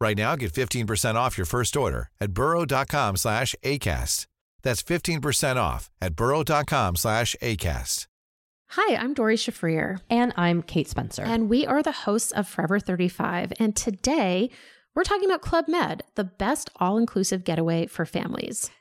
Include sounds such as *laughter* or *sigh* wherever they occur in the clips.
Right now, get 15% off your first order at burrow.com slash ACAST. That's 15% off at burrow.com slash ACAST. Hi, I'm Doree Shafrir. And I'm Kate Spencer. And we are the hosts of Forever 35. And today, we're talking about Club Med, the best all inclusive getaway for families.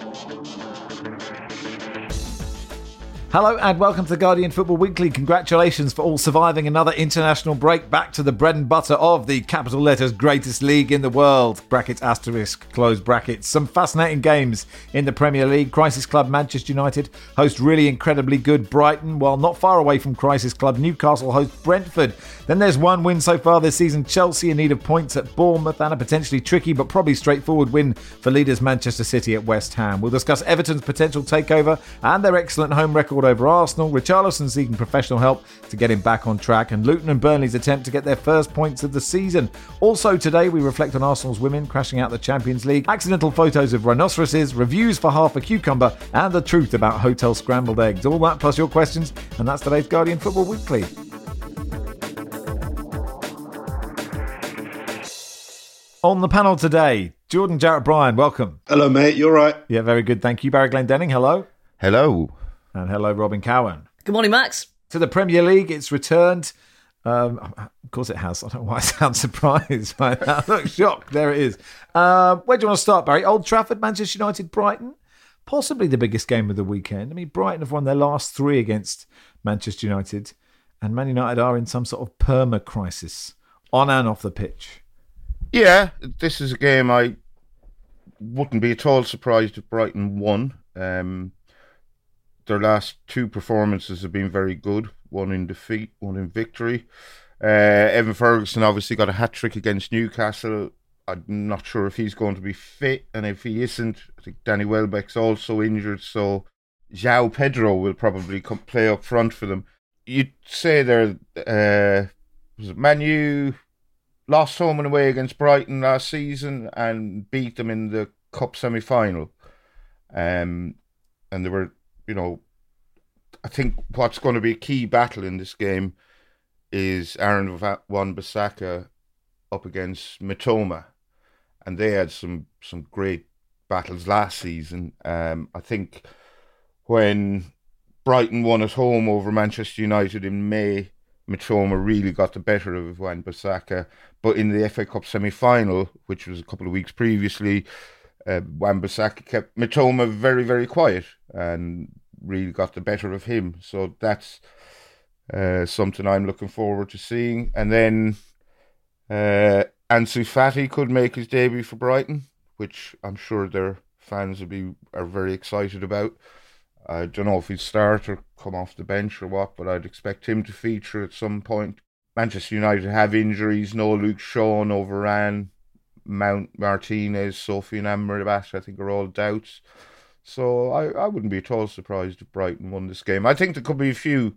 Thank you. Hello and welcome to the Guardian Football Weekly. Congratulations for all surviving another international break back to the bread and butter of the capital letters greatest league in the world. Brackets asterisk close brackets. Some fascinating games in the Premier League. Crisis Club Manchester United host really incredibly good Brighton, while not far away from Crisis Club Newcastle host Brentford. Then there's one win so far this season. Chelsea in need of points at Bournemouth and a potentially tricky but probably straightforward win for leaders Manchester City at West Ham. We'll discuss Everton's potential takeover and their excellent home record over Arsenal. Richarlison seeking professional help to get him back on track, and Luton and Burnley's attempt to get their first points of the season. Also today, we reflect on Arsenal's women crashing out the Champions League, accidental photos of rhinoceroses, reviews for half a cucumber, and the truth about hotel scrambled eggs. All that plus your questions, and that's today's Guardian Football Weekly. On the panel today, Jordan Jarrett Bryan, welcome. Hello, mate. You're right. Yeah, very good. Thank you. Barry Glendenning, hello. Hello. And hello, Robyn Cowen. Good morning, Max. To the Premier League, it's returned. Um, of course, it has. I don't know why I sound *laughs* surprised by that. Look, shocked. There it is. Uh, where do you want to start, Barry? Old Trafford, Manchester United, Brighton. Possibly the biggest game of the weekend. I mean, Brighton have won their last three against Manchester United, and Man United are in some sort of perma crisis on and off the pitch. Yeah, this is a game I wouldn't be at all surprised if Brighton won. Um, their last two performances have been very good. One in defeat, one in victory. Uh, Evan Ferguson obviously got a hat trick against Newcastle. I'm not sure if he's going to be fit, and if he isn't, I think Danny Welbeck's also injured. So João Pedro will probably come play up front for them. You'd say they're uh, was Manu lost home and away against Brighton last season and beat them in the cup semi final. Um, and they were, you know, I think what's going to be a key battle in this game is Aaron Wan Bissaka up against Mitoma, and they had some some great battles last season. Um, I think when Brighton won at home over Manchester United in May, Mitoma really got the better of Wan Bissaka. But in the FA Cup semi final, which was a couple of weeks previously, uh, Wan Bissaka kept Mitoma very, very quiet and really got the better of him. So that's uh, something I'm looking forward to seeing. And then uh, Ansu Fati could make his debut for Brighton, which I'm sure their fans will be are very excited about. I don't know if he'd start or come off the bench or what, but I'd expect him to feature at some point. Manchester United have injuries. No Luke Shaw, no Varane, Mount Martinez, Sofyan Amrabat, I think are all doubts. So I, I wouldn't be at all surprised if Brighton won this game. I think there could be a few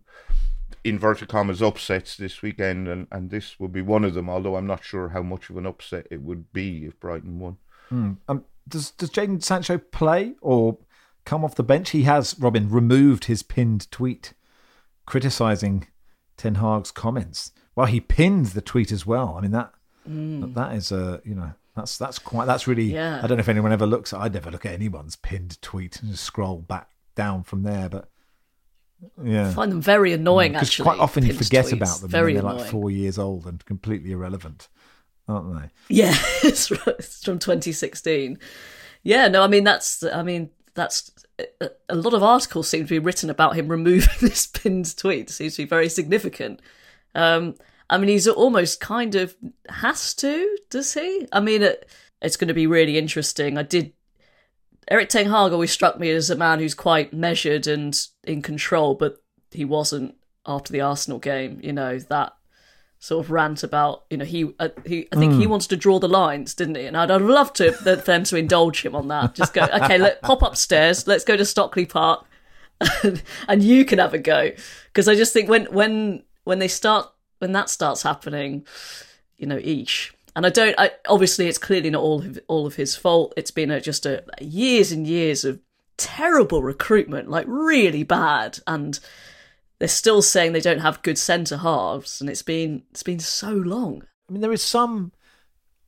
inverted commas upsets this weekend, and, and this would be one of them. Although I'm not sure how much of an upset it would be if Brighton won. Hmm. Um, does does Jadon Sancho play or come off the bench? He has Robyn removed his pinned tweet criticizing Ten Hag's comments. Well, he pinned the tweet as well. I mean that Mm. that is a you know that's that's quite that's really Yeah. I don't know if anyone ever looks. I'd never look at anyone's pinned tweet and just scroll back down from there, but Yeah. I find them very annoying. Because actually, quite often you forget tweets. about them Very when they're annoying. like four years old and completely irrelevant, aren't they? Yeah, *laughs* it's from- 2016. Yeah, no, I mean that's I mean that's a, lot of articles seem to be written about him removing *laughs* this pinned tweet. Seems to be very significant. Um, I mean, he's almost kind of has to, does he? I mean, it, it's going to be really interesting. I did. Erik Ten Hag always struck me as a man who's quite measured and in control, but he wasn't after the Arsenal game. You know that sort of rant about you know he uh, he I think he wanted to draw the lines, didn't he? And I'd, I'd love to them to indulge him on that. Just go, okay, let pop upstairs. Let's go to Stockley Park, *laughs* and, and you can have a go. Because I just think when when when they start when that starts happening, you know, each. And I don't. I, obviously, it's clearly not all of, all of his fault. It's been a, just a years and years of terrible recruitment, like really bad, and they're still saying they don't have good centre halves, and it's been it's been so long. I mean, there is some.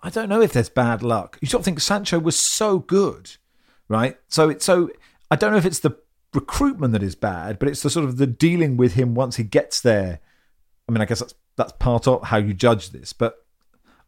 I don't know if there's bad luck. You sort of think Sancho was so good, right? So it's so. I don't know if it's the recruitment that is bad, but it's the sort of the dealing with him once he gets there. I mean, I guess that's that's part of how you judge this, but.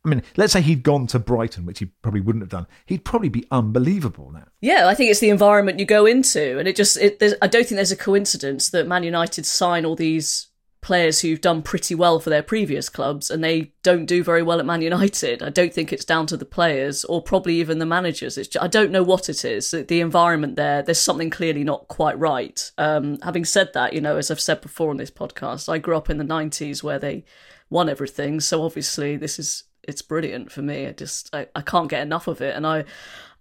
I mean, let's say he'd gone to Brighton, which he probably wouldn't have done. He'd probably be unbelievable now. Yeah, I think it's the environment you go into, and it just it, I don't think there's a coincidence that Man United sign all these players who've done pretty well for their previous clubs, and they don't do very well at Man United. I don't think it's down to the players or probably even the managers. It's ju- I don't know what it is. The- The environment there, there's something clearly not quite right. Um, having said that, you know, as I've said before on this podcast, I grew up in the '90s where they won everything, so obviously this is it's brilliant for me. I just I, I can't get enough of it, and I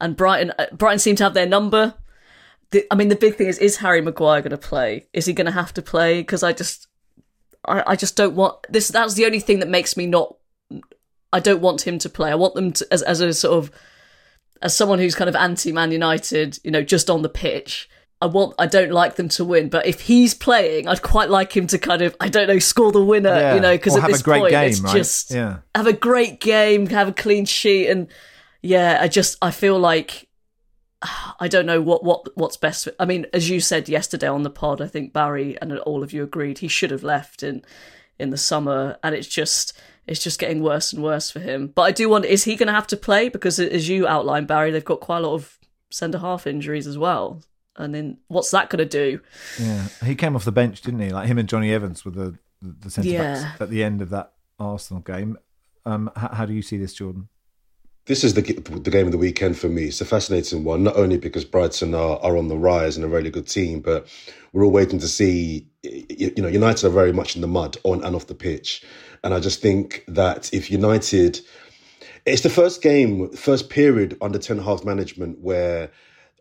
and Brighton uh, Brighton seem to have their number. The, I mean, the big thing is is Harry Maguire going to play? Is he going to have to play? Because I just I, I just don't want this. That's the only thing that makes me not. I don't want him to play. I want them to as as a sort of as someone who's kind of anti Man United, you know, just on the pitch. I want I don't like them to win, but if he's playing, I'd quite like him to kind of I don't know score the winner, Yeah, you know, because at have a this great point game, it's right? just Yeah. have a great game, have a clean sheet, and yeah, I just I feel like I don't know what what what's best. For, I mean, as you said yesterday on the pod, I think Barry and all of you agreed he should have left in in the summer, and it's just it's just getting worse and worse for him. But I do wonder, is he going to have to play? Because as you outlined, Barry, they've got quite a lot of centre half injuries as well. And then what's that going to do? Yeah, he came off the bench, didn't he? Like him and Jonny Evans were the the centre backs Yeah. at the end of that Arsenal game. Um, how, how do you see this, Jordan? This is the the game of the weekend for me. It's a fascinating one, not only because Brighton are, are on the rise and a really good team, but we're all waiting to see. You know, United are very much in the mud on and off the pitch, and I just think that if United, it's the first game, first period under Ten Hag's management where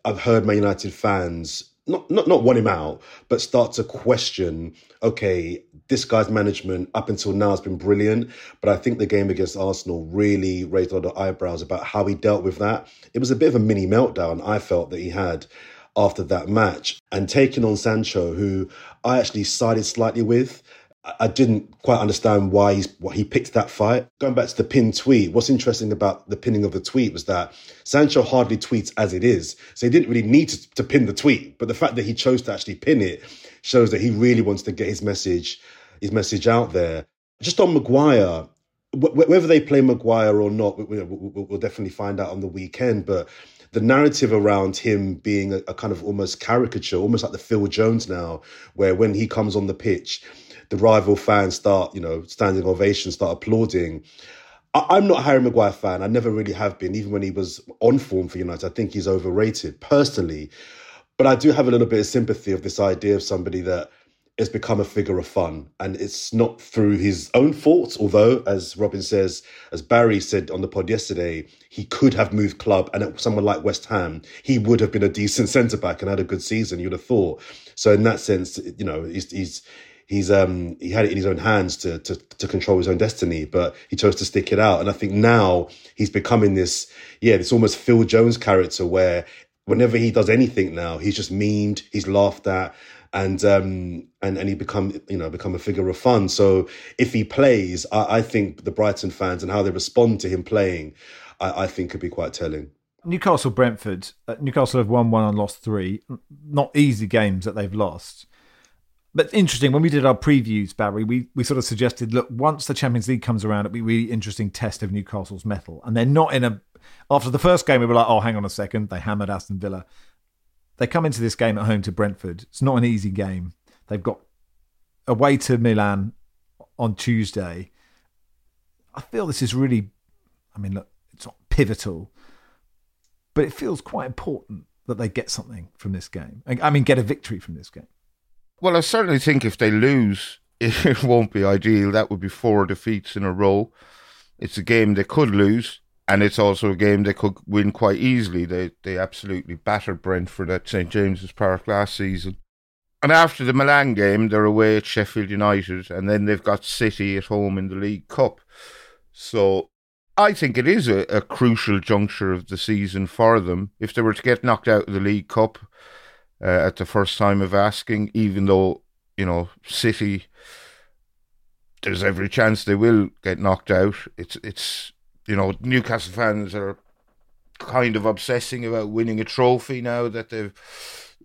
I've heard Man United fans not not not want him out, but start to question. Okay, this guy's management up until now has been brilliant, but I think the game against Arsenal really raised a lot of eyebrows about how he dealt with that. It was a bit of a mini meltdown. I felt that he had after that match and taking on Sancho, who I actually sided slightly with. I- didn't quite understand why he's why he picked that fight. Going back to the pin tweet, what's interesting about the pinning of the tweet was that Sancho hardly tweets as it is, so he didn't really need to, to pin the tweet. But the fact that he chose to actually pin it shows that he really wants to get his message his message out there. Just on Maguire, wh- whether they play Maguire or not, we- we- we'll, we'll definitely find out on the weekend. But the narrative around him being a, a kind of almost caricature, almost like the Phil Jones now, where when he comes on the pitch, the rival fans start, you know, standing ovation, start applauding. I- I'm not a Harry Maguire fan. I never really have been, even when he was on form for United. I think he's overrated personally. But I do have a little bit of sympathy of this idea of somebody that has become a figure of fun. And it's not through his own faults, although, as Robyn says, as Barry said on the pod yesterday, he could have moved club and at someone like West Ham, he would have been a decent *laughs* centre back and had a good season, you'd have thought. So in that sense, you know, he's he's he's um he had it in his own hands to to to control his own destiny, but he chose to stick it out. And I think now he's becoming this yeah, this almost Phil Jones character where whenever he does anything now, he's just memed, he's laughed at, and um and and he become you know become a figure of fun. So if he plays, I, I think the Brighton fans and how they respond to him playing, I, I think could be quite telling. Newcastle Brentford. Uh, Newcastle have won one and lost three. Not easy games that they've lost. But interesting, when we did our previews, Barry, we, we sort of suggested look, once the Champions League comes around, it'll be a really interesting test of Newcastle's mettle. And they're not in a. After the first game, we were like, oh, hang on a second. They hammered Aston Villa. They come into this game at home to Brentford. It's not an easy game. They've got away to Milan on Tuesday. I feel this is really, I mean, look, it's not pivotal, but it feels quite important that they get something from this game. I mean, get a victory from this game. Well, I certainly think if they lose, *laughs* it won't be ideal. That would be four defeats in a row. It's a game they could lose, and it's also a game they could win quite easily. They they absolutely battered Brentford at St James's Park last season. And after the Milan game, they're away at Sheffield United, and then they've got City at home in the League Cup. So I think it is a, a crucial juncture of the season for them. If they were to get knocked out of the League Cup uh, at the first time of asking, even though, you know, City, there's every chance they will get knocked out. It's, it's you know, Newcastle fans are kind of obsessing about winning a trophy now that they've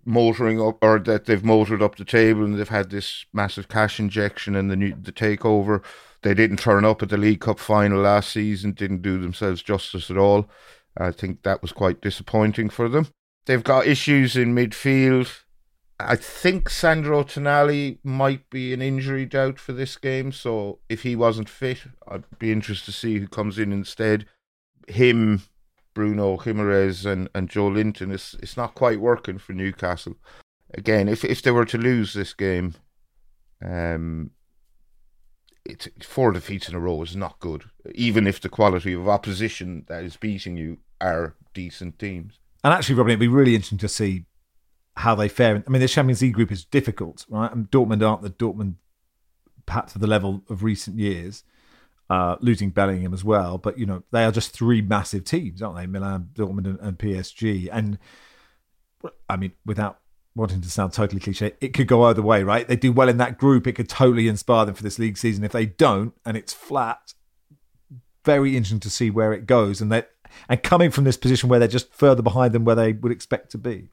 motoring up or that they've motored up the table and they've had this massive cash injection and the new the takeover. They didn't turn up at the League Cup final last season, didn't do themselves justice at all. I think that was quite disappointing for them. They've got issues in midfield. I think Sandro Tonali might be an injury doubt for this game, so if he wasn't fit, I'd be interested to see who comes in instead. Him, Bruno Guimaraes, and, and Joelinton. it's, it's not quite working for Newcastle. Again, if if they were to lose this game, um, it's four defeats in a row is not good, even if the quality of opposition that is beating you are decent teams. And actually, Robyn, it'd be really interesting to see how they fare. I mean, the Champions League group is difficult, right? And Dortmund aren't the Dortmund perhaps to the level of recent years, uh, losing Bellingham as well. But you know, they are just three massive teams, aren't they? Milan, Dortmund, and, and PSG. And I mean, without wanting to sound totally cliche, it could go either way, right? They do well in that group, it could totally inspire them for this league season. If they don't, and it's flat, very interesting to see where it goes. And that and coming from this position where they're just further behind than where they would expect to be.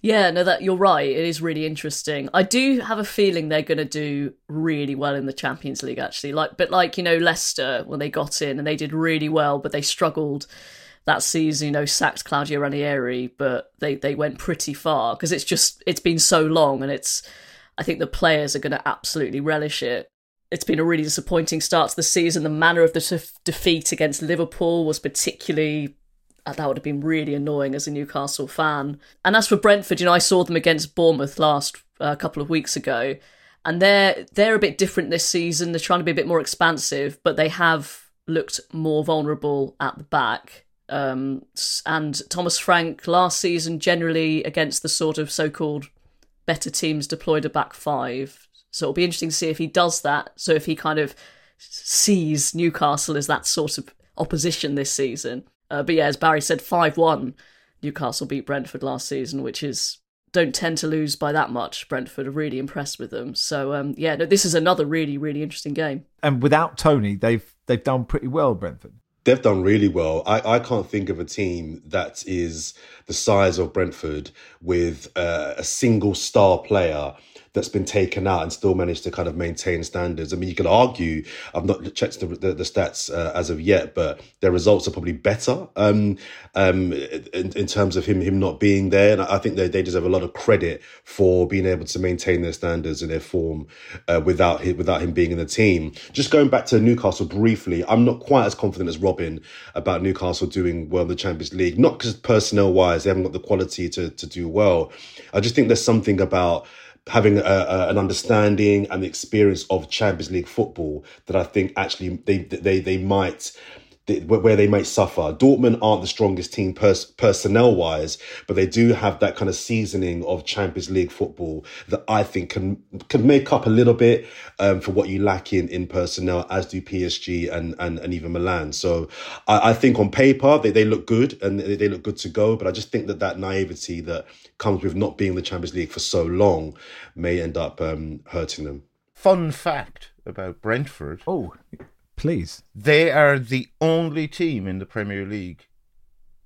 Yeah, no, that you're right. It is really interesting. I do have a feeling they're going to do really well in the Champions League. Actually, like, but like you know, Leicester when they got in and they did really well, but they struggled that season, you know, sacked Claudio Ranieri, but they, they went pretty far because it's just, it's been so long and it's, I think the players are going to absolutely relish it. It's been a really disappointing start to the season. The manner of the defeat against Liverpool was particularly, uh, that would have been really annoying as a Newcastle fan. And as for Brentford, you know, I saw them against Bournemouth last a uh, couple of weeks ago, and they're they're a bit different this season. They're trying to be a bit more expansive, but they have looked more vulnerable at the back. Um, and Thomas Frank last season, generally against the sort of so called better teams, deployed a back five. So it'll be interesting to see if he does that. So if he kind of sees Newcastle as that sort of opposition this season. Uh, but yeah, as Barry said, 5 1, Newcastle beat Brentford last season, which is don't tend to lose by that much. Brentford are really impressed with them. So um, yeah, no, this is another really really interesting game. And without Tony, they've they've done pretty well, Brentford. They've done really well. I, I can't think of a team that is the size of Brentford with uh, a single star player that's been taken out and still managed to kind of maintain standards. I mean, you could argue, I've not checked the, the, the stats uh, as of yet, but their results are probably better um, um, in, in, terms of him him not being there. And I think they, they deserve a lot of credit for being able to maintain their standards and their form uh, without him, without him being in the team. Just going back to Newcastle briefly, I'm not quite as confident as Robyn about Newcastle doing well in the Champions League. Not because personnel wise, they haven't got the quality to, to do well. I just think there's something about having a, a, an understanding and the experience of Champions League football that I think actually they they they might where they might suffer. Dortmund aren't the strongest team pers- personnel wise, but they do have that kind of seasoning of Champions League football that I think can can make up a little bit um, for what you lack in in personnel, as do PSG and and, and even Milan. So I, I think on paper they, they look good and they, they look good to go, but I just think that that naivety that comes with not being in the Champions League for so long may end up um, hurting them. Fun fact about Brentford. Oh, Please. They are the only team in the Premier League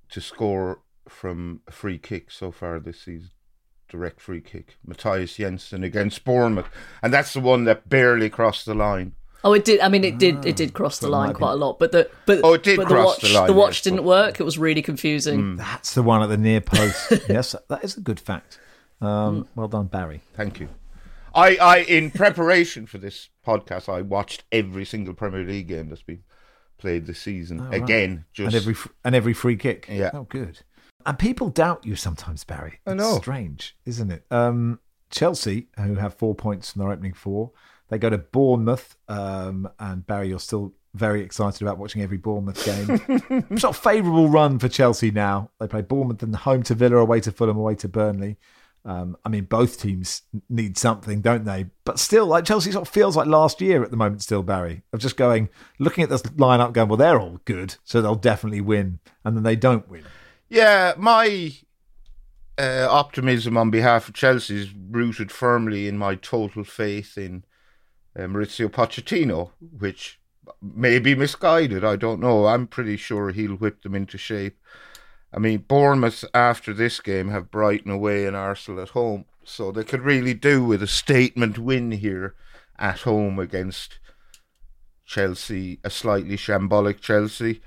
to score from a free kick so far this season. direct free kick. Mathias Jensen against Bournemouth. And that's the one that barely crossed the line. Oh, it did. I mean, it did. It ah, did cross the line quite a lot, but the but Oh, it did but cross the the watch line, watch yes, didn't but- work. It was really confusing. Mm. That's the one at the near post. *laughs* yes, that is a good fact. Um, mm. well done, Barry. Thank you. I, I, in preparation for this podcast, I watched every single Premier League game that's been played this season. right. Again, just And every and every free kick. Yeah. Oh, good. And people doubt you sometimes, Barry. I know. strange, isn't it? Um, Chelsea, who have four points from their opening four, they go to Bournemouth. Um, and Barry, you're still very excited about watching every Bournemouth game. *laughs* it's not a favourable run for Chelsea now. They play Bournemouth and home to Villa, away to Fulham, away to Burnley. Um, I mean, both teams need something, don't they? But still, like Chelsea sort of feels like last year at the moment, still, Barry, of just going, looking at this lineup, going, well, they're all good, so they'll definitely win. And then they don't win. Yeah, my uh, optimism on behalf of Chelsea is rooted firmly in my total faith in uh, Mauricio Pochettino, which may be misguided. I don't know. I'm pretty sure he'll whip them into shape. I mean, Bournemouth after this game have Brighton away and Arsenal at home, so they could really do with a statement win here at home against Chelsea, a slightly shambolic Chelsea.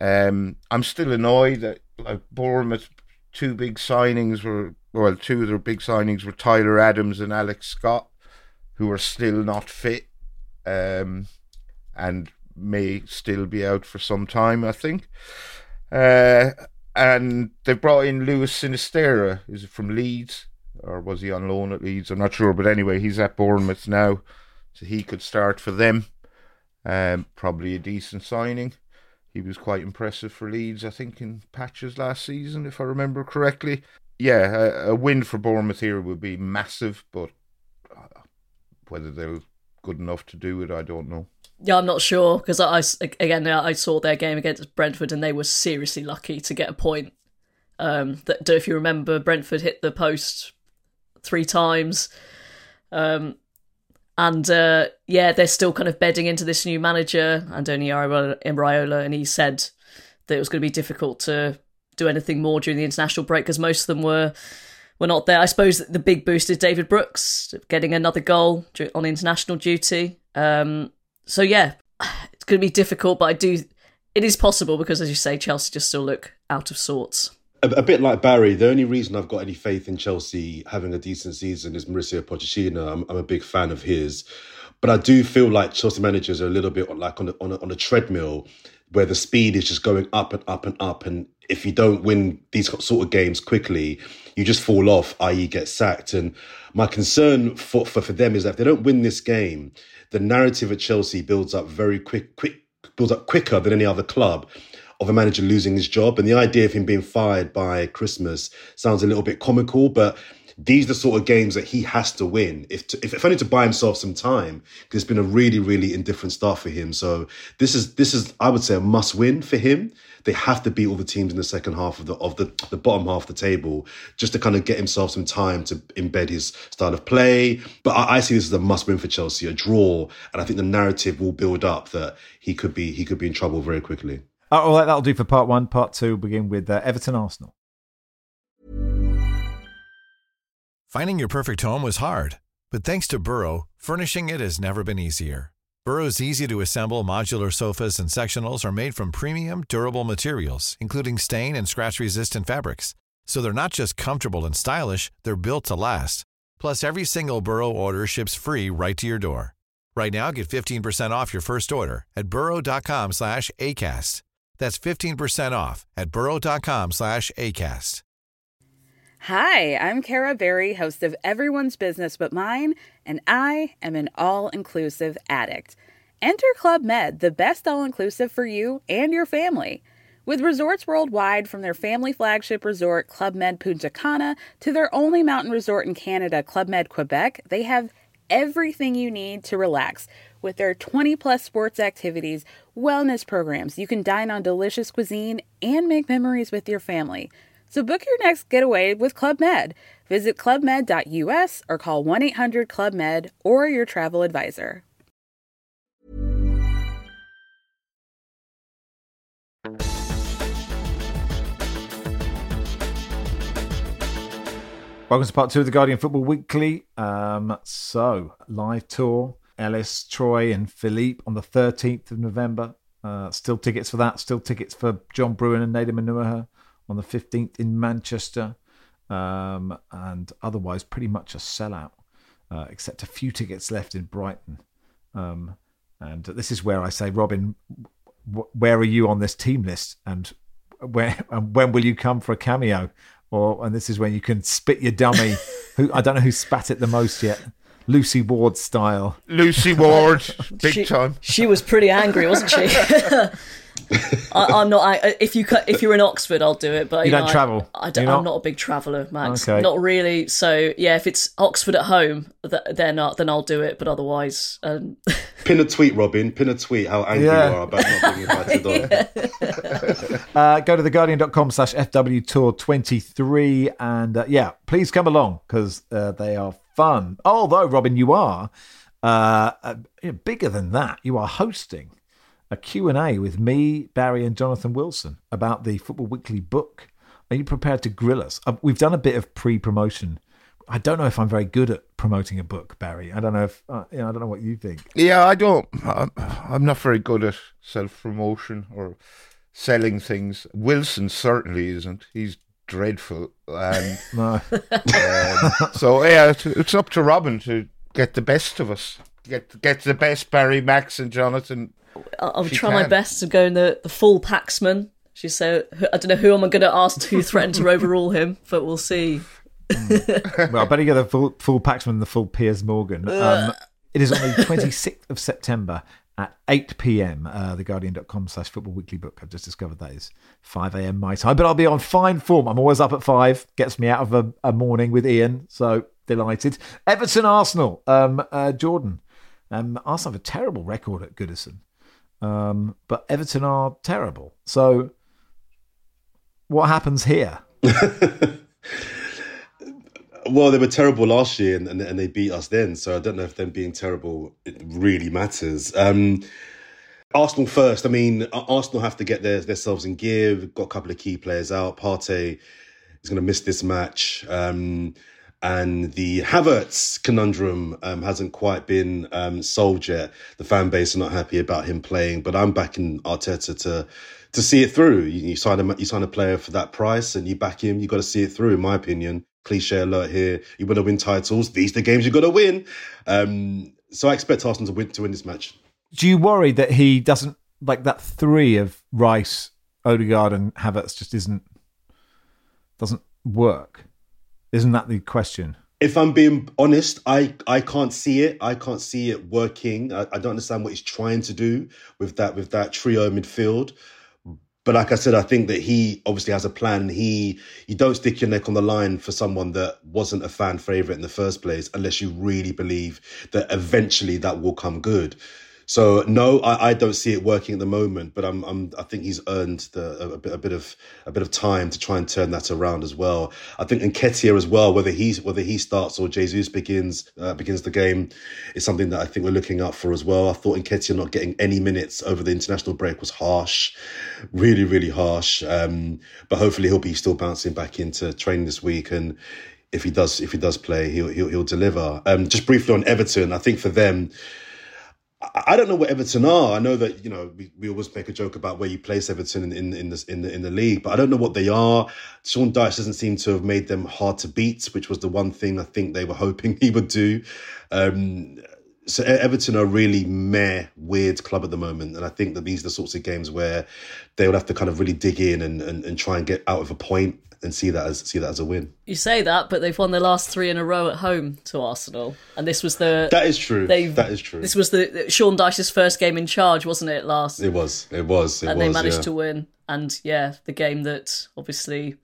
Um, I'm still annoyed that like Bournemouth, two big signings were well, two of their big signings were Tyler Adams and Alex Scott, who are still not fit, um, and may still be out for some time. I think. Uh, and they brought in Luis Sinisterra. Is it from Leeds or was he on loan at Leeds? I'm not sure, but anyway, he's at Bournemouth now, so he could start for them. Um, probably a decent signing. He was quite impressive for Leeds, I think, in patches last season, if I remember correctly. Yeah, a, a win for Bournemouth here would be massive, but uh, whether they're good enough to do it, I don't know. Yeah, I'm not sure because I, I- again I saw their game against Brentford and they were seriously lucky to get a point. Um, that if you remember, Brentford hit the post three times, um, and uh, yeah, they're still kind of bedding into this new manager, Andoni Iraola- Iraola, and he said that it was going to be difficult to do anything more during the international break because most of them were were not there. I suppose the big boost is David Brooks getting another goal on international duty. Um, so yeah, *sighs* it's going to be difficult, but I do. It is possible because, as you say, Chelsea just still look out of sorts. A, a bit like Barry, the only reason I've got any faith in Chelsea having a decent season is Mauricio Pochettino. I'm, I'm a big fan of his, but I do feel like Chelsea managers are a little bit on, like on a, on a, on a treadmill where the speed is just going up and up and up. And if you don't win these sort of games quickly, you just fall off, i.e., get sacked. And my concern for, for, for them is that if they don't win this game, the narrative at Chelsea builds up very quick, quick builds up quicker than any other club of a manager losing his job. And the idea of him being fired by Christmas sounds a little bit comical, but these are the sort of games that he has to win, if to, if, if only to buy himself some time, because it's been a really really indifferent start for him. So this is this is I would say a must win for him. They have to beat all the teams in the second half of the of the the bottom half of the table just to kind of get himself some time to embed his style of play. But I, I see this as a must win for Chelsea, a draw, and I think the narrative will build up that he could be he could be in trouble very quickly. All right, that'll do for part one. Part two, we'll begin with uh, Everton Arsenal. Finding your perfect home was hard, but thanks to Burrow, furnishing it has never been easier. Burrow's easy to assemble modular sofas and sectionals are made from premium, durable materials, including stain and scratch resistant fabrics. So they're not just comfortable and stylish, they're built to last. Plus, every single Burrow order ships free right to your door. Right now, get 15% off your first order at burrow.com slash ACAST. That's 15% off at burrow.com slash ACAST. Hi, I'm Kara Berry, host of Everyone's Business But Mine, and I am an all inclusive addict. Enter Club Med, the best all inclusive for you and your family. With resorts worldwide, from their family flagship resort, Club Med Punta Cana, to their only mountain resort in Canada, Club Med Quebec, they have everything you need to relax. With their 20 plus sports activities, wellness programs, you can dine on delicious cuisine and make memories with your family. So book your next getaway with Club Med. Visit clubmed.us or call 1 800 Club Med or your travel advisor. Welcome to part two of the Guardian Football Weekly. Um, so, live tour, Ellis, Troy, and Philippe on the 13th of November. Uh, still tickets for that. Still tickets for John Brewin and Nedum Onuoha on the 15th in Manchester. Um, and otherwise, pretty much a sellout, uh, except a few tickets left in Brighton. Um, and this is where I say, Robyn, where are you on this team list? And where and when will you come for a cameo? Or and this is when you can spit your dummy. *laughs* who I don't know who spat it the most yet. Lucy Ward style. Lucy Ward, *laughs* big she, time. She was pretty angry, wasn't she? *laughs* I, am not. I, if you if you're in Oxford, I'll do it. But you, you don't know, travel. I, I don't, not? I'm not a big traveller, Max. Okay. Not really. So yeah, if it's Oxford at home, then uh, then I'll do it. But otherwise, um... *laughs* pin a tweet, Robyn. Pin a tweet. How angry Yeah. you are about not being invited on. *laughs* *laughs* Uh, go to theguardian.com slash FW Tour 23 and uh, yeah, please come along because uh, they are fun. Although, Robyn, you are uh, uh, bigger than that. You are hosting a Q&A with me, Barry and Jonathan Wilson about the Football Weekly book. Are you prepared to grill us? Uh, we've done a bit of pre-promotion. I don't know if I'm very good at promoting a book, Barry. I don't know if uh, you know, I don't know what you think. Yeah, I don't. I'm, I'm not very good at self promotion or selling things. Wilson certainly isn't. He's dreadful. And *laughs* No. um, so yeah, it's, it's up to Robyn to get the best of us. Get get the best Barry, Max, and Jonathan. I'll, She try my best to go in the, the full Paxman. She said, I don't know who am I'm going to ask who threatened to overrule him, but we'll see. well, I better get the full, full Paxman and the full Piers Morgan. Um, it is on the 26th of September at 8 p.m. Uh, theguardian.com slash football weekly book. I've just discovered that is 5 a.m. my time, but I'll be on fine form. I'm always up at 5, gets me out of a, a morning with Ian, so delighted. Everton Arsenal, um, uh, Jordan. Um, Arsenal have a terrible record at Goodison, um, but Everton are terrible. So what happens here? *laughs* Well, they were terrible last year and, and, and they beat us then. So I don't know if them being terrible it really matters. Um, Arsenal first. I mean, Arsenal have to get their, themselves in gear. We've got a couple of key players out. Partey is going to miss this match. Um, and the Havertz conundrum um, hasn't quite been um, solved yet. The fan base are not happy about him playing, but I'm backing Arteta to to see it through. You, you sign a you sign a player for that price, and you back him. You got to see it through, in my opinion. Cliche alert here. You want to win titles. These are the games you got to win. Um, so I expect Arsenal to win to win this match. do you worry that he doesn't like that three of Rice, Odegaard, and Havertz just isn't doesn't work? Isn't that the question? If I'm being honest, I, I can't see it. I can't see it working. I, I don't understand what he's trying to do with that with that trio midfield. But like I said, I think that he obviously has a plan. He you don't stick your neck on the line for someone that wasn't a fan favorite in the first place, unless you really believe that eventually that will come good. So no, I, I don't see it working at the moment. But I'm, I'm I think he's earned the, a, bit a bit of a bit of time to try and turn that around as well. I think Nketiah as well, whether he's whether he starts or Jesus begins uh, begins the game, is something that I think we're looking out for as well. I thought Nketiah not getting any minutes over the international break was harsh, really really harsh. Um, but hopefully he'll be still bouncing back into training this week and. If he does, if he does play, he'll he'll, he'll deliver. Um, just briefly on Everton, I think for them, I don't know what Everton are. I know that you know we, we always make a joke about where you place Everton in in in the, in the in the league, but I don't know what they are. Sean Dyche doesn't seem to have made them hard to beat, which was the one thing I think they were hoping *laughs* he would do. Um, so Everton are really meh, weird club at the moment, and I think that these are the sorts of games where they would have to kind of really dig in and, and, and try and get out of a point and see that as see that as a win. You say that, but they've won their last three in a row at home to Arsenal, and this was the That is true. That is true. This was the Sean Dyche's first game in charge, wasn't it? Last, It was. It was. It and was. they managed yeah. to win. And yeah, the game that obviously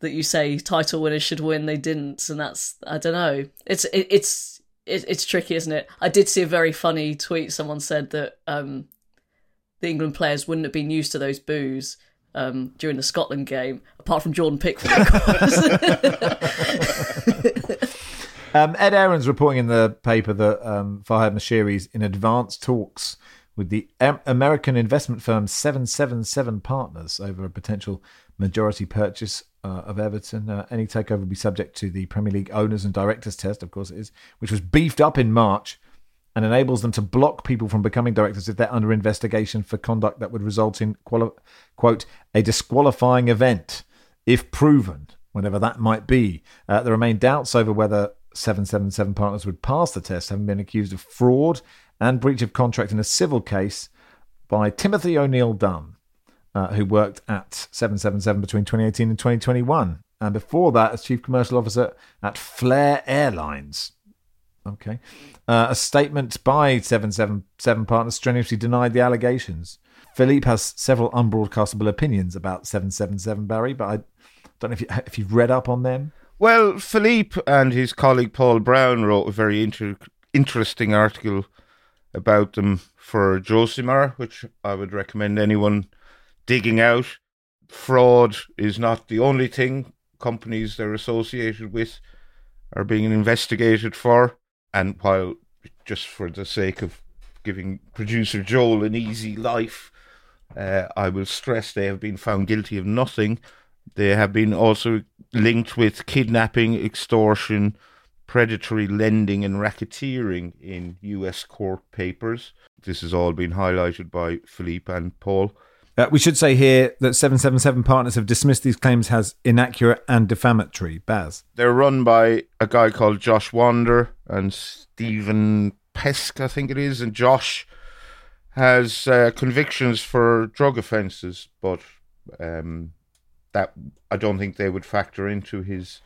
that you say title winners should win, they didn't, and that's I don't know. It's it, it's it, it's tricky, isn't it? I did see a very funny tweet. Someone said that um, the England players wouldn't have been used to those boos. Um, during the Scotland game, apart from Jordan Pickford, of course. *laughs* Um, Ed Aaron's reporting in the paper that um, Farhad Moshiri's in advanced talks with the American investment firm 777 Partners over a potential majority purchase uh, of Everton. Uh, any takeover will be subject to the Premier League owners and directors test, of course it is, which was beefed up in March and enables them to block people from becoming directors if they're under investigation for conduct that would result in, quali- quote, a disqualifying event if proven, whenever that might be. Uh, there remain doubts over whether 777 partners would pass the test, having been accused of fraud and breach of contract in a civil case by Timothy O'Neill Dunn, uh, who worked at 777 between 2018 and 2021. And before that, as Chief Commercial Officer at Flair Airlines. Okay. Uh, a statement by 777 Partners strenuously denied the allegations. Philippe has several unbroadcastable opinions about 777 Barry, but I don't know if, you, if you've read up on them. Well, Philippe and his colleague Paul Brown wrote a very inter- interesting article about them for Josimar, which I would recommend anyone digging out. Fraud is not the only thing companies they're associated with are being investigated for. And while, just for the sake of giving producer Joel an easy life, uh, I will stress they have been found guilty of nothing. They have been also linked with kidnapping, extortion, predatory lending, and racketeering in US court papers. This has all been highlighted by Philippe and Paul. Uh, we should say here that 777 partners have dismissed these claims as inaccurate and defamatory. Baz. They're run by a guy called Josh Wander and Stephen Pesk, I think it is. And Josh has uh, convictions for drug offences, but um, that I don't think they would factor into his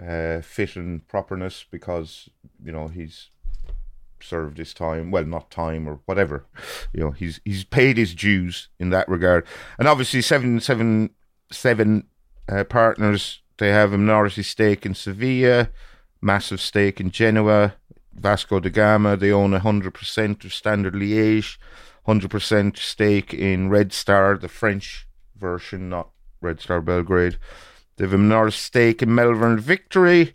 uh, fit and properness because, you know, he's served his time well not time or whatever you know he's he's paid his dues in that regard. And obviously seven seven seven uh, partners they have a minority stake in Sevilla massive stake in Genoa Vasco da Gama they own 100% of Standard Liège 100% stake in Red Star the French version not Red Star Belgrade. They have a minority stake in Melbourne Victory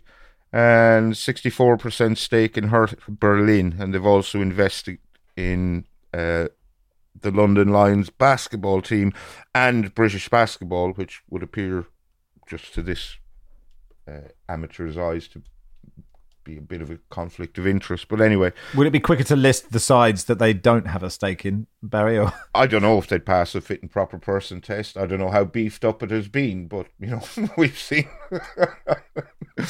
and 64% stake in Hertha Berlin, and they've also invested in uh, the London Lions basketball team and British basketball, which would appear just to this uh, amateur's eyes to be a bit of a conflict of interest. But anyway, would it be quicker to list the sides that they don't have a stake in, Barry? Or? *laughs* I don't know if they'd pass a fit and proper person test. I don't know how beefed up it has been, but you know *laughs* we've seen *laughs*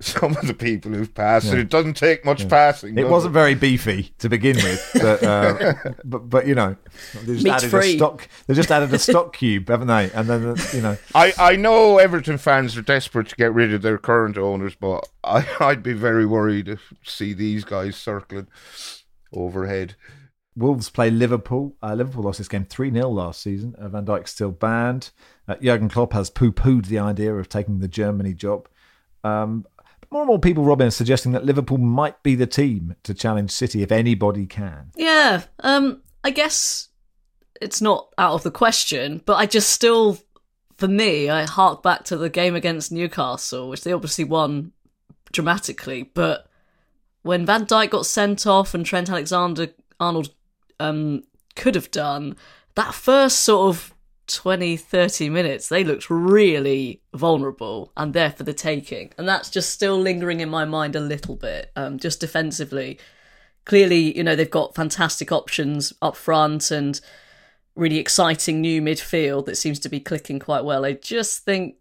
some of the people who've passed yeah. it. It doesn't take much yeah. passing. It wasn't it? very beefy to begin with, but uh, but, but you know, they just added free. a stock. They just added a stock cube, haven't they? And then uh, you know, I I know Everton fans are desperate to get rid of their current owners, but I I'd be very worried to see these guys circling overhead. Wolves play Liverpool. Uh, Liverpool lost this game 3 0 last season. Uh, Van Dijk's still banned. Uh, Jurgen Klopp has poo pooed the idea of taking the Germany job. Um, more and more people, Robyn, are suggesting that Liverpool might be the team to challenge City if anybody can. Yeah, um, I guess it's not out of the question, but I just still, for me, I hark back to the game against Newcastle, which they obviously won dramatically, but when Van Dijk got sent off and Trent Alexander Arnold um, could have done, that first sort of 20, 30 minutes, they looked really vulnerable and there for the taking. And that's just still lingering in my mind a little bit, um, just defensively. Clearly, you know, they've got fantastic options up front and really exciting new midfield that seems to be clicking quite well. I just think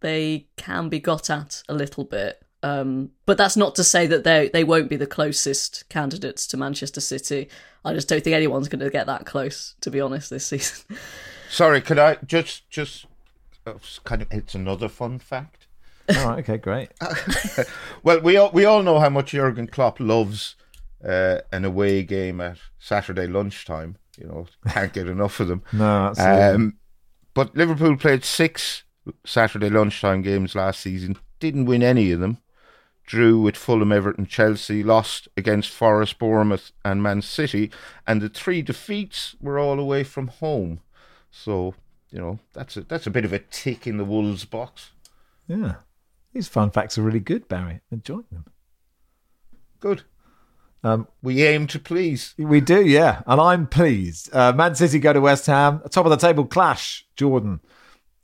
they can be got at a little bit. Um, but that's not to say that they they won't be the closest candidates to Manchester City. I just don't think anyone's going to get that close, to be honest, this season. Sorry, could I just just uh, kind of? It's another fun fact. All right. Okay. Great. *laughs* well, we all we all know how much Jurgen Klopp loves uh, an away game at Saturday lunchtime. You know, can't get enough of them. *laughs* no, um, but Liverpool played six Saturday lunchtime games last season. Didn't win any of them drew with Fulham, Everton, Chelsea, lost against Forest, Bournemouth, and Man City, and the three defeats were all away from home. So you know that's a that's a bit of a tick in the Wolves box. Yeah, these fun facts are really good, Barry. Enjoy them. Good. Um, we aim to please. We do, yeah, and I'm pleased. Uh, Man City go to West Ham. Top of the table clash. Jordan.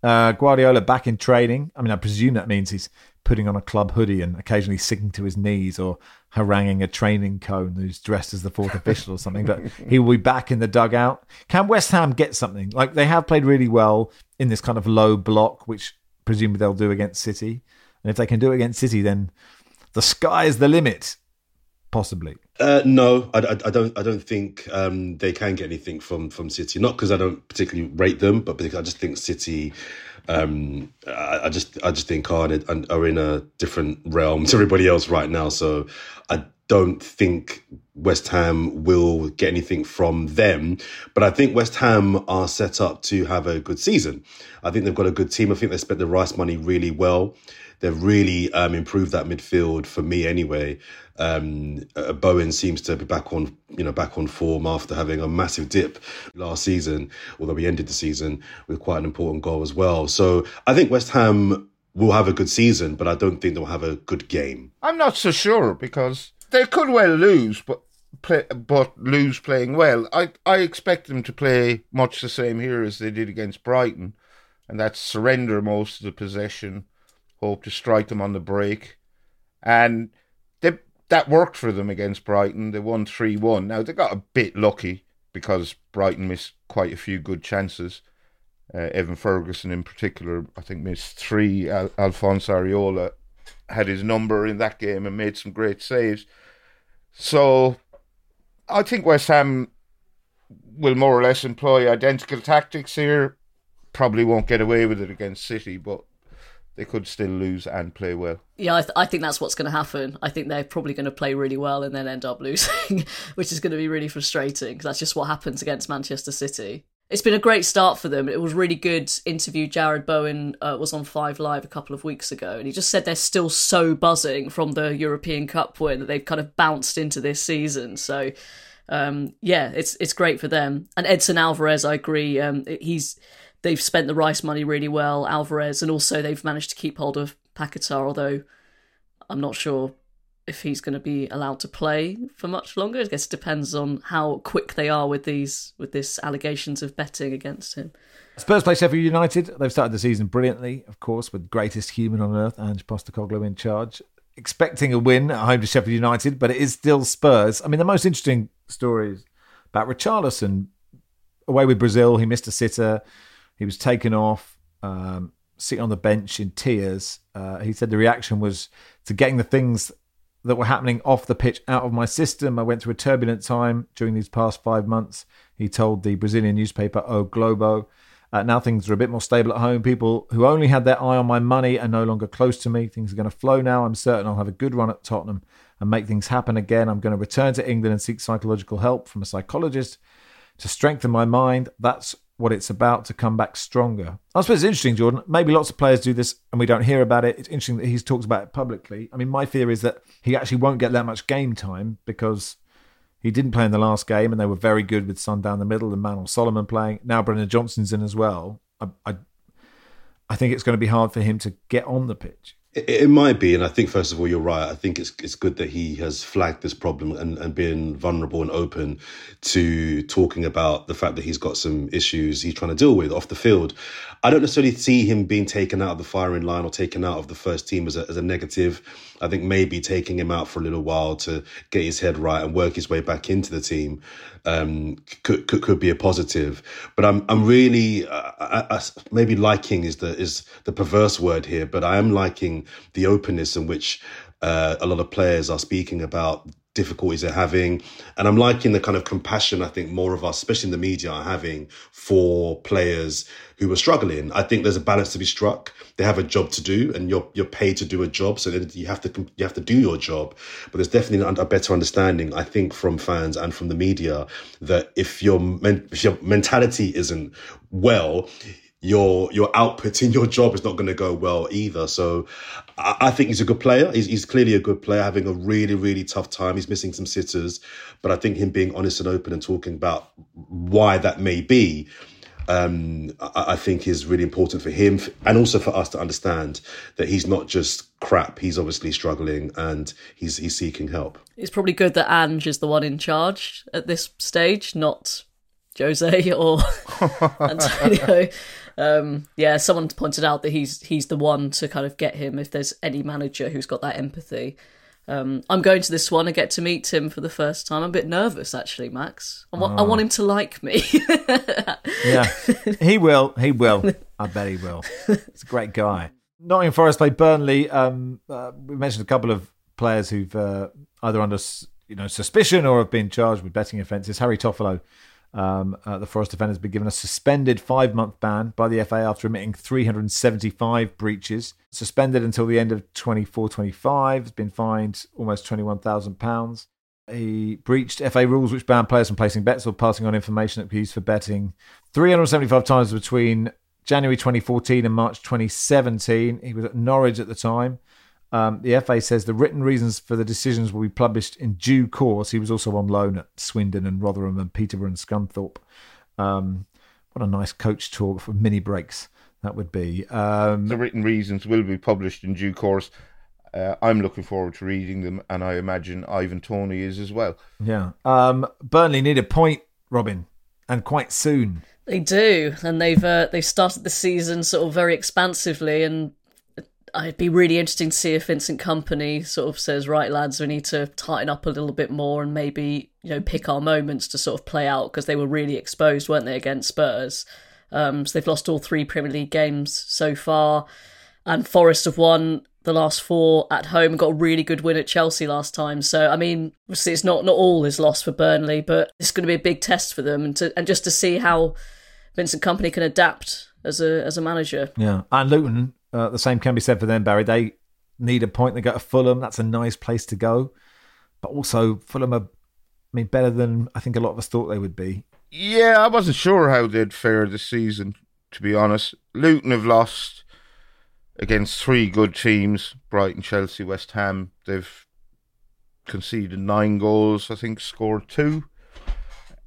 Uh, Guardiola back in training. I mean, I presume that means he's putting on a club hoodie and occasionally sinking to his knees or haranguing a training cone who's dressed as the fourth official or something. But *laughs* he will be back in the dugout. Can West Ham get something? Like they have played really well in this kind of low block, which presumably they'll do against City. And if they can do it against City, then the sky is the limit, possibly. Uh, no, I, I, I, don't. I don't think um, they can get anything from from City. Not because I don't particularly rate them, but because I just think City. Um, I, I, just I just think in, are in a different realm to everybody else right now. So I don't think West Ham will get anything from them. But I think West Ham are set up to have a good season. I think they've got a good team. I think they spent the Rice money really well they've really um, improved that midfield for me anyway. Um, uh, Bowen seems to be back on, you know, back on form after having a massive dip last season. Although we ended the season with quite an important goal as well. So I think West Ham will have a good season, but I don't think they'll have a good game. I'm not so sure because they could well lose, but play, but lose playing well. I I expect them to play much the same here as they did against Brighton, and that's surrender most of the possession hope to strike them on the break. And that worked for them against Brighton. They won 3 1. Now, they got a bit lucky because Brighton missed quite a few good chances. Uh, Evan Ferguson, in particular, I think missed three. Al- Alphonse Areola had his number in that game and made some great saves. So I think West Ham will more or less employ identical tactics here. Probably won't get away with it against City, but they could still lose and play well. Yeah, I, th- I think that's what's going to happen. I think they're probably going to play really well and then end up losing, *laughs* which is going to be really frustrating because that's just what happens against Manchester City. It's been a great start for them. It was really good interview. Jarrod Bowen uh, was on Five Live a couple of weeks ago, and he just said they're still so buzzing from the European Cup win that they've kind of bounced into this season. So, um, yeah, it's it's great for them. And Edson Alvarez, I agree. Um, he's they've spent the Rice money really well, Alvarez, and also they've managed to keep hold of Paquetá, although I'm not sure if he's going to be allowed to play for much longer. I guess it depends on how quick they are with these with this allegations of betting against him. Spurs play Sheffield United. They've started the season brilliantly, of course, with greatest human on earth, Ange Postecoglou in charge. Expecting a win at home to Sheffield United, but it is still Spurs. I mean, the most interesting stories about Richarlison away with Brazil. He missed a sitter. He was taken off, um, sitting on the bench in tears. Uh, he said the reaction was to getting the things that were happening off the pitch out of my system. I went through a turbulent time during these past five months. He told the Brazilian newspaper O Globo. Uh, now things are a bit more stable at home. People who only had their eye on my money are no longer close to me. Things are going to flow now. I'm certain I'll have a good run at Tottenham and make things happen again. I'm going to return to England and seek psychological help from a psychologist to strengthen my mind. That's what it's about to come back stronger. I suppose it's interesting, Jordan. Maybe lots of players do this and we don't hear about it. It's interesting that he's talked about it publicly. I mean, my fear is that he actually won't get that much game time because he didn't play in the last game and they were very good with Son down the middle and Manor Solomon playing. Now Brennan Johnson's in as well. I, I, I think it's going to be hard for him to get on the pitch. It, it, might be, and I think first of all, you're right. I think it's it's good that he has flagged this problem and, and been vulnerable and open to talking about the fact that he's got some issues he's trying to deal with off the field. I don't necessarily see him being taken out of the firing line or taken out of the first team as a, as a negative. I think maybe taking him out for a little while to get his head right and work his way back into the team um, could, could, could be a positive. But I'm I'm really uh, I, I, maybe liking is the is the perverse word here, but I am liking the openness in which uh, a lot of players are speaking about difficulties they're having. And I'm liking the kind of compassion I think more of us, especially in the media, are having for players who are struggling. I think there's a balance to be struck. They have a job to do, and you're you're paid to do a job, so you have to you have to do your job. But there's definitely a better understanding, I think, from fans and from the media that if your if your mentality isn't well, your your output in your job is not going to go well either. So I, I think he's a good player. He's, he's, clearly a good player, having a really really tough time. He's missing some sitters, but I think him being honest and open and talking about why that may be. Um, I, I think is really important for him and also for us to understand that he's not just crap. He's obviously struggling and he's he's seeking help. It's probably good that Ange is the one in charge at this stage, not Jose or *laughs* Antonio. Um, yeah, someone pointed out that he's he's the one to kind of get him if there's any manager who's got that empathy. Um, I'm going to this one. I get to meet Tim for the first time. I'm a bit nervous, actually, Max. I want, I want him to like me. *laughs* Yeah, he will. He will. I bet he will. He's a great guy. Nottingham Forest play Burnley. Um, uh, we mentioned a couple of players who've uh, either under you know suspicion or have been charged with betting offences. Harry Toffolo, um, uh, the Forest defender, has been given a suspended five month ban by the FA after admitting 375 breaches. Suspended until the end of 24 25. Has been fined almost £21,000. He breached FA rules which ban players from placing bets or passing on information that could be used for betting 375 times between January 2014 and March 2017. He was at Norwich at the time. Um, the FA says the written reasons for the decisions will be published in due course. He was also on loan at Swindon and Rotherham and Peterborough and Scunthorpe. Um, what a nice coach talk for mini breaks that would be. Um, The written reasons will be published in due course. Uh, I'm looking forward to reading them, and I imagine Ivan Toney is as well. yeah. Um, Burnley need a point, Robyn, and quite soon. They do, and they've uh, they've started the season sort of very expansively, and I'd be really interesting to see if Vincent Kompany sort of says, "Right, lads, we need to tighten up a little bit more and maybe you know pick our moments to sort of play out because they were really exposed, weren't they, against Spurs? Um, so they've lost all three Premier League games so far, and Forest have won the last four at home and got a really good win at Chelsea last time. So I mean, obviously it's not not all is lost for Burnley, but it's going to be a big test for them, and to and just to see how Vincent Kompany can adapt as a as a manager. Yeah, and Luton, uh, the same can be said for them, Barry. They need a point. They go to Fulham. That's a nice place to go. But also, Fulham are, I mean, better than I think a lot of us thought they would be. Yeah, I wasn't sure how they'd fare this season, to be honest. Luton have lost against three good teams Brighton, Chelsea, West Ham. They've conceded nine goals, I think, scored two.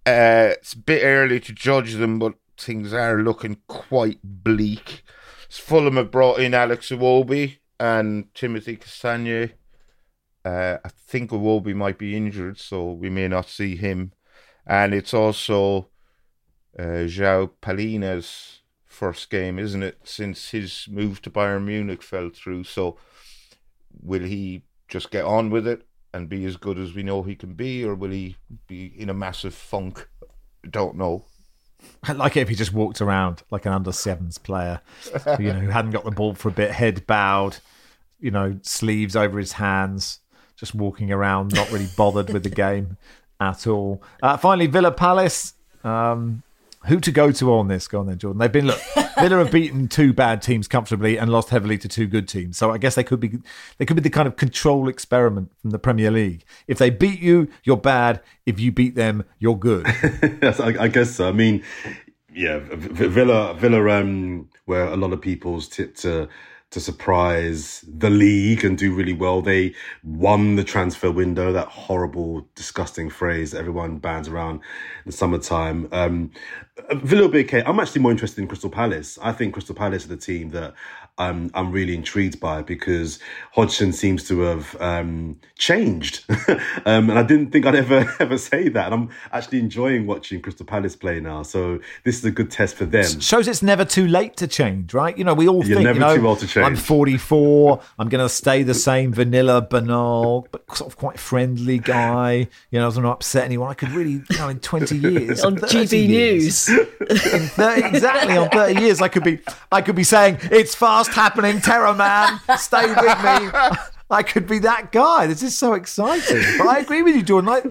Uh, it's a bit early to judge them, but things are looking quite bleak. Fulham have brought in Alex Iwobi and Timothy Castagne. Uh, I think Iwobi might be injured, so we may not see him. And it's also uh, Palhinha's first game, isn't it, since his move to Bayern Munich fell through. So will he just get on with it and be as good as we know he can be, or will he be in a massive funk? Don't know. I'd like it if he just walked around like an under sevens player, you know, who hadn't got the ball for a bit, head bowed, you know, sleeves over his hands, just walking around, not really bothered with the game at all. Uh, finally, Villa Palace. Um, who to go to on this? Go on then, Jordan. They've been look. *laughs* Villa have beaten two bad teams comfortably and lost heavily to two good teams. So I guess they could be they could be the kind of control experiment from the Premier League. If they beat you, you're bad. If you beat them, you're good. *laughs* Yes, I, I guess so. I mean, yeah, Villa, Villa, um, were a lot of people's tip to to surprise the league and do really well. They won the transfer window. That horrible, disgusting phrase everyone bands around in the summertime. Um, Villa will be okay. I'm actually more interested in Crystal Palace. I think Crystal Palace are the team that I'm I'm really intrigued by because Hodgson seems to have um, changed, *laughs* um, and I didn't think I'd ever *laughs* ever say that. And I'm actually enjoying watching Crystal Palace play now. So this is a good test for them. shows it's never too late to change, right? You know, we all You're think, never you know, too old to change. *laughs* I'm 44, I'm going to stay the same vanilla, banal, but sort of quite friendly guy. You know, I was not upset anyone. I could really, you know, in 20 years, On GB years, News. in 30, exactly on 30 years, I could be, I could be saying, it's fast happening, terror man, stay with me. I could be that guy. This is so exciting. But I agree with you, Jordan. Like,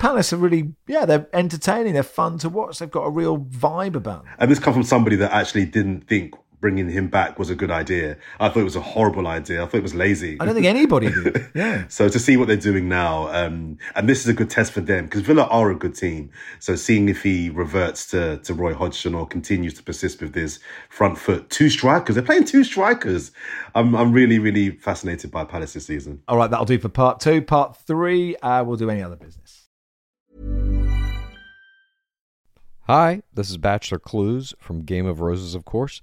Palace are really, yeah, they're entertaining. They're fun to watch. They've got a real vibe about them. And this comes from somebody that actually didn't think bringing him back was a good idea. I thought it was a horrible idea. I thought it was lazy. I don't think anybody did. *laughs* Yeah. So to see what they're doing now, um, and this is a good test for them because Villa are a good team. So seeing if he reverts to, to Roy Hodgson or continues to persist with this front foot, two strikers. They're playing two strikers. I'm I'm really really fascinated by Palace this season. All right, that'll do for part two. Part three, uh, we'll do any other business. Hi, this is Bachelor Clues from Game of Roses, of course,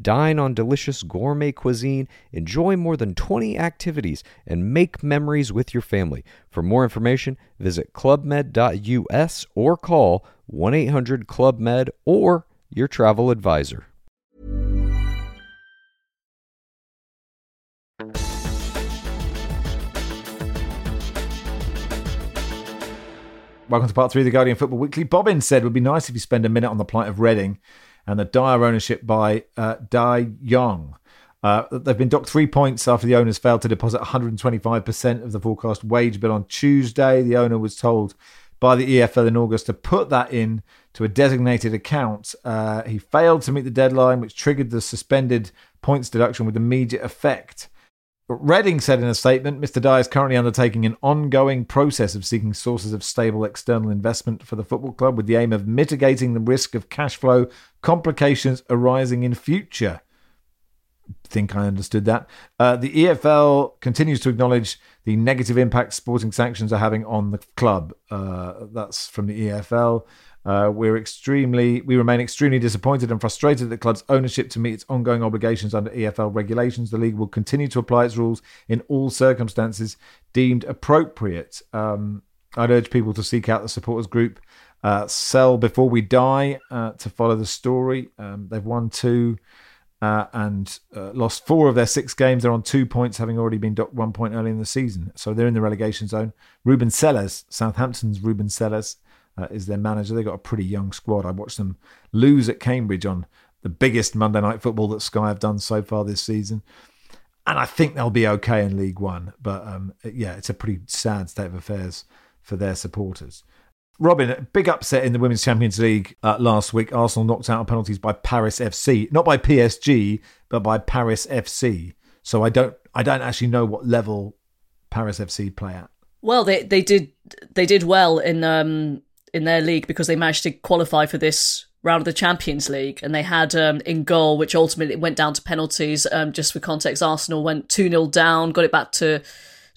Dine on delicious gourmet cuisine, enjoy more than 20 activities, and make memories with your family. For more information, visit clubmed.us or call 1 800 Club Med or your travel advisor. Welcome to part three of the Guardian Football Weekly. Bobbin said it would be nice if you spend a minute on the plight of Reading and the dire ownership by uh, Dai Yong. Uh, they've been docked three points after the owners failed to deposit 125% of the forecast wage bill on Tuesday. The owner was told by the EFL in August to put that in to a designated account. Uh, he failed to meet the deadline, which triggered the suspended points deduction with immediate effect. Reading said in a statement, Mr. Dai is currently undertaking an ongoing process of seeking sources of stable external investment for the football club with the aim of mitigating the risk of cash flow complications arising in future. Think I understood that. Uh, the EFL continues to acknowledge the negative impact sporting sanctions are having on the club. Uh, that's from the EFL. Uh, we're extremely, we remain extremely disappointed and frustrated at the club's ownership to meet its ongoing obligations under EFL regulations. The league will continue to apply its rules in all circumstances deemed appropriate. Um, I'd urge people to seek out the supporters group uh, Sell Before We Die uh, to follow the story. Um, they've won two uh, and uh, lost four of their six games. They're on two points, having already been docked one point early in the season. So they're in the relegation zone. Rubén Sellés, Southampton's Rubén Sellés, uh, is their manager. They've got a pretty young squad. I watched them lose at Cambridge on the biggest Monday night football that Sky have done so far this season. And I think they'll be okay in League One. But um, yeah, it's a pretty sad state of affairs for their supporters. Robyn, big upset in the Women's Champions League uh, last week. Arsenal knocked out on penalties by Paris FC, not by PSG, but by Paris FC. So I don't, I don't actually know what level Paris FC play at. Well, they they did they did well in um in their league because they managed to qualify for this round of the Champions League, and they had um, in goal, which ultimately went down to penalties. Um, just for context, Arsenal went two 0 down, got it back to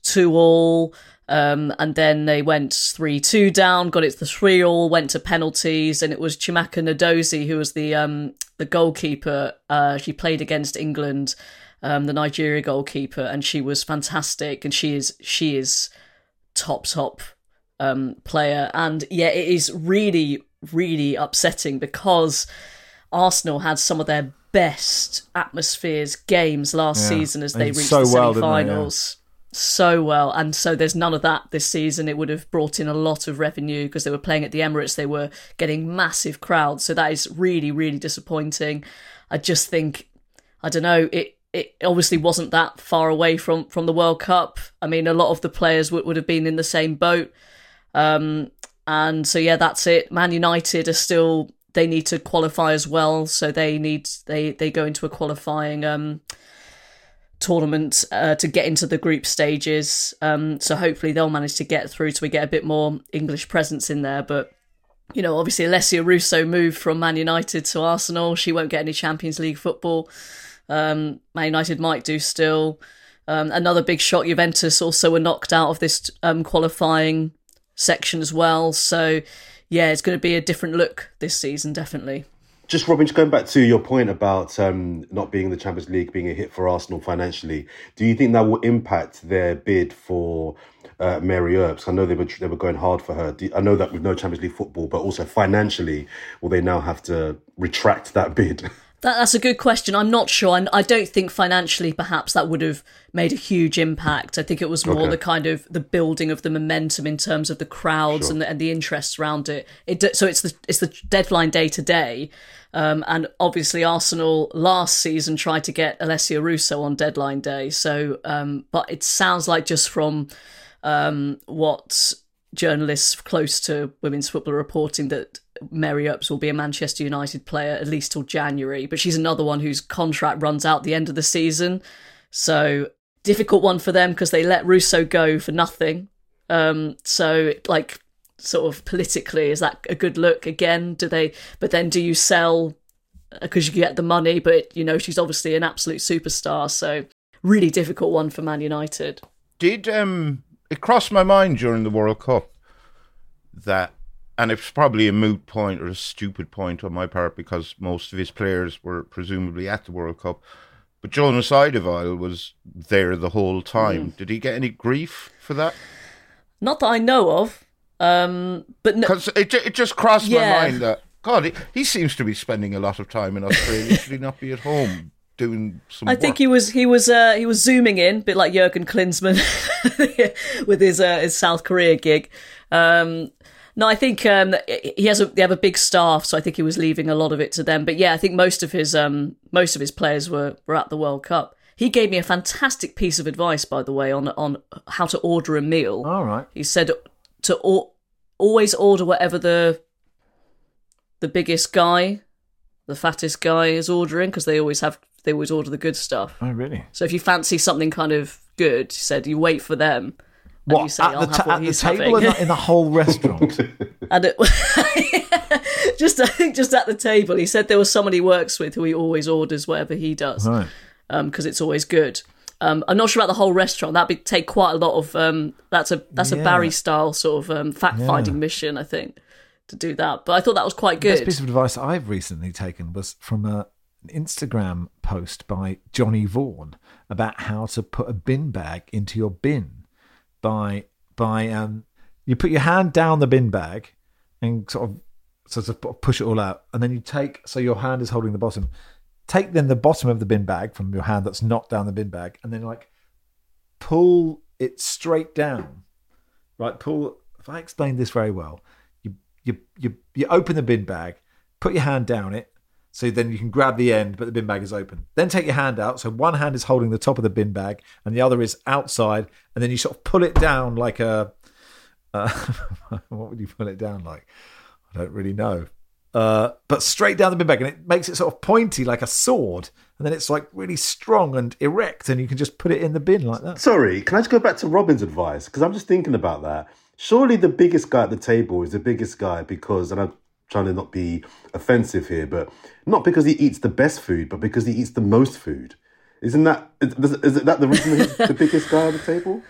two all. Um, and then they went 3 2 down, got it to 3 all, went to penalties, and it was Chiamaka Nnadozie who was the um, the goalkeeper. Uh, she played against England, um, the Nigeria goalkeeper, and she was fantastic. And she is she is top top um, player. And yeah, it is really really upsetting because Arsenal had some of their best atmospheres games last Yeah. season as They they reached so the well, they? semi-finals. So well. And so there's none of that this season. It would have brought in a lot of revenue because they were playing at the Emirates. They were getting massive crowds. So that is really really disappointing. I just think i don't know it it obviously wasn't that far away from from the world cup. I mean a lot of the players would, would have been in the same boat um and so yeah that's it man united are still they need to qualify as well so they need they they go into a qualifying um tournament uh, to get into the group stages. Um, so hopefully they'll manage to get through so we get a bit more English presence in there. But you know, obviously Alessia Russo moved from Man United to Arsenal. She won't get any Champions League football. Um, Man United might do still. Um, another big shot, Juventus also were knocked out of this um, qualifying section as well. So yeah, it's going to be a different look this season, definitely. Just Robyn, just going back to your point about um, not being in the Champions League being a hit for Arsenal financially, do you think that will impact their bid for uh, Mary Earps? I know they were they were going hard for her. Do, I know that with no Champions League football, but also financially, will they now have to retract that bid? *laughs* That, that's a good question. I'm not sure. I, I don't think financially, perhaps that would have made a huge impact. I think it was more Okay. the kind of the building of the momentum in terms of the crowds Sure. and the, and the interest around it. It so it's the it's the deadline day today, um, and obviously Arsenal last season tried to get Alessia Russo on deadline day. So, um, but it sounds like just from um, what journalists close to women's football are reporting that Mary Earps will be a Manchester United player at least till January, but she's another one whose contract runs out the end of the season. So difficult one for them because they let Russo go for nothing. Um, so like sort of politically, is that a good look again? Do they? But then do you sell because you get the money? But you know she's obviously an absolute superstar. So really difficult one for Man United. Did um it crossed my mind during the World Cup that and it's probably a moot point or a stupid point on my part because most of his players were presumably at the World Cup. But Jonas Eidevall was there the whole time. Mm. Did he get any grief for that? Not that I know of, um, but no, Because it, it just crossed Yeah. my mind that, God, he, he seems to be spending a lot of time in Australia. Should he not be at home doing some I think he was he was uh, he was zooming in, a bit like Jurgen Klinsmann *laughs* with his uh, his South Korea gig. Um, no, I think um, he has a they have a big staff, so I think he was leaving a lot of it to them. But yeah, I think most of his um, most of his players were were at the World Cup. He gave me a fantastic piece of advice, by the way, on on how to order a meal. All right. He said to or, always order whatever the the biggest guy, the fattest guy is ordering because they always have they always order the good stuff. Oh, really? So if you fancy something kind of good, he said you wait for them. And What you say, at the, ta- what at the table having." or not in the whole *laughs* restaurant? and it, *laughs* just I think just at the table, he said there was someone he works with who he always orders whatever he does right. because it's always good. Um, I'm not sure about the whole restaurant. That'd be, take quite a lot of. Um, that's a that's Yeah. a Barry style sort of um, fact finding Yeah. mission, I think, to do that. But I thought that was quite The best piece of advice I've recently taken was from a, an Instagram post by Johnny Vaughan about how to put a bin bag into your bin. By by um, you put your hand down the bin bag and sort of sort of push it all out, and then you take so your hand is holding the bottom. Take then the bottom of the bin bag from your hand that's not down the bin bag, and then like pull it straight down. Right, pull. If I explained this very well, you you you you open the bin bag, put your hand down it, so then you can grab the end, but the bin bag is open. Then take your hand out, so one hand is holding the top of the bin bag, and the other is outside, and then you sort of pull it down like a. Uh, *laughs* what would you pull it down like? I don't really know. Uh, but straight down the bin bag, and it makes it sort of pointy like a sword, and then it's like really strong and erect, and you can just put it in the bin like that. Sorry, can I just go back to Robyn's advice? Because I'm just thinking about that. Surely the biggest guy at the table is the biggest guy because, and I'm trying to not be offensive here, but not because he eats the best food, but because he eats the most food. Isn't that is, is that the reason he's the *laughs* biggest guy on the table?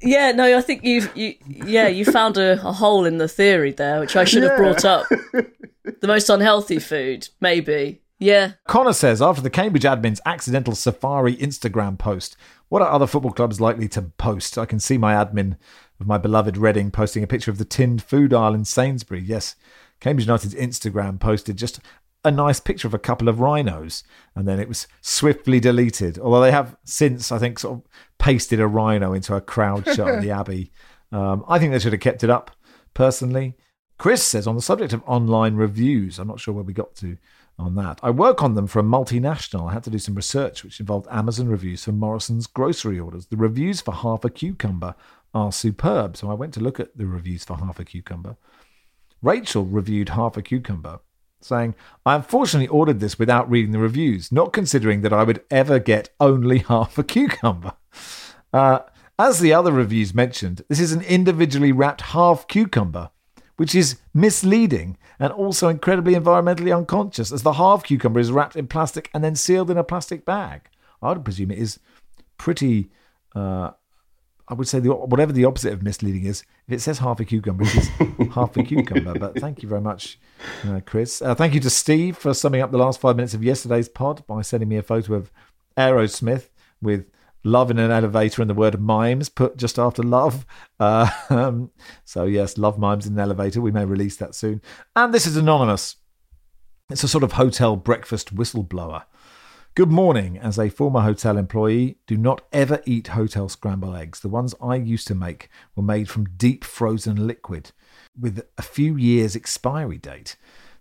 Yeah, no, I think you've you yeah you found a, a hole in the theory there, which I should have brought up. the most unhealthy food, maybe. Yeah, Connor says after the Cambridge admin's accidental Safari Instagram post, what are other football clubs likely to post? I can see my admin of my beloved Reading posting a picture of the tinned food aisle in Sainsbury. Yes, Cambridge United's Instagram posted just a nice picture of a couple of rhinos, and then it was swiftly deleted. Although they have since, I think, sort of pasted a rhino into a crowd shot at the *laughs* Abbey. Um, I think they should have kept it up, personally. Chris says on the subject of online reviews, I'm not sure where we got to on that. I work on them for a multinational. I had to do some research which involved Amazon reviews for Morrison's grocery orders. The reviews for half a cucumber are superb. So I went to look at the reviews for half a cucumber. Rachel reviewed half a cucumber, saying, I unfortunately ordered this without reading the reviews, not considering that I would ever get only *laughs* half a cucumber. Uh, as the other reviews mentioned, this is an individually wrapped half cucumber, which is misleading and also incredibly environmentally unconscious, as the half cucumber is wrapped in plastic and then sealed in a plastic bag. I would presume it is pretty. Uh, I would say the, whatever the opposite of misleading is. If it says half a cucumber, it is *laughs* half a cucumber. But thank you very much, uh, Chris. Uh, thank you to Steve for summing up the last five minutes of yesterday's pod by sending me a photo of Aerosmith with love in an elevator and the word mimes put just after love. Uh, *laughs* um, so, yes, love mimes in an elevator. We may release that soon. And this is anonymous. It's a sort of hotel breakfast whistleblower. Good morning. As a former hotel employee, do not ever eat hotel scrambled eggs. The ones I used to make were made from deep frozen liquid with a few years expiry date.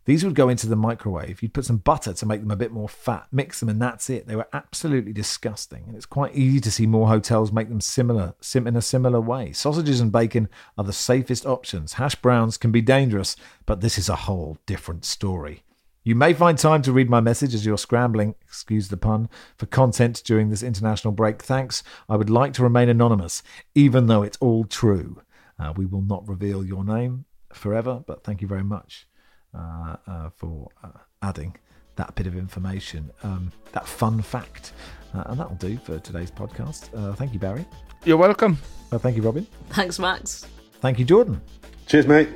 These would go into the microwave. You'd put some butter to make them a bit more fat, mix them, and that's it. They were absolutely disgusting. And it's quite easy to see more hotels make them similar, sim- in a similar way. Sausages and bacon are the safest options. Hash browns can be dangerous, but this is a whole different story. You may find time to read my message as you're scrambling, excuse the pun, for content during this international break. Thanks. I would like to remain anonymous, even though it's all true. Uh, we will not reveal your name forever, but thank you very much uh, uh, for uh, adding that bit of information, um, that fun fact. Uh, and that'll do for today's podcast. Uh, thank you, Barry. You're welcome. Uh, thank you, Robyn. Thanks, Max. Thank you, Jordan. Cheers, mate.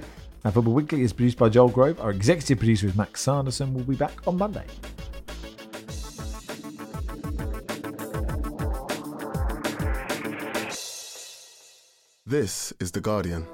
And Football Weekly is produced by Joel Grove. Our executive producer is Max Sanderson. We'll be back on Monday. This is The Guardian.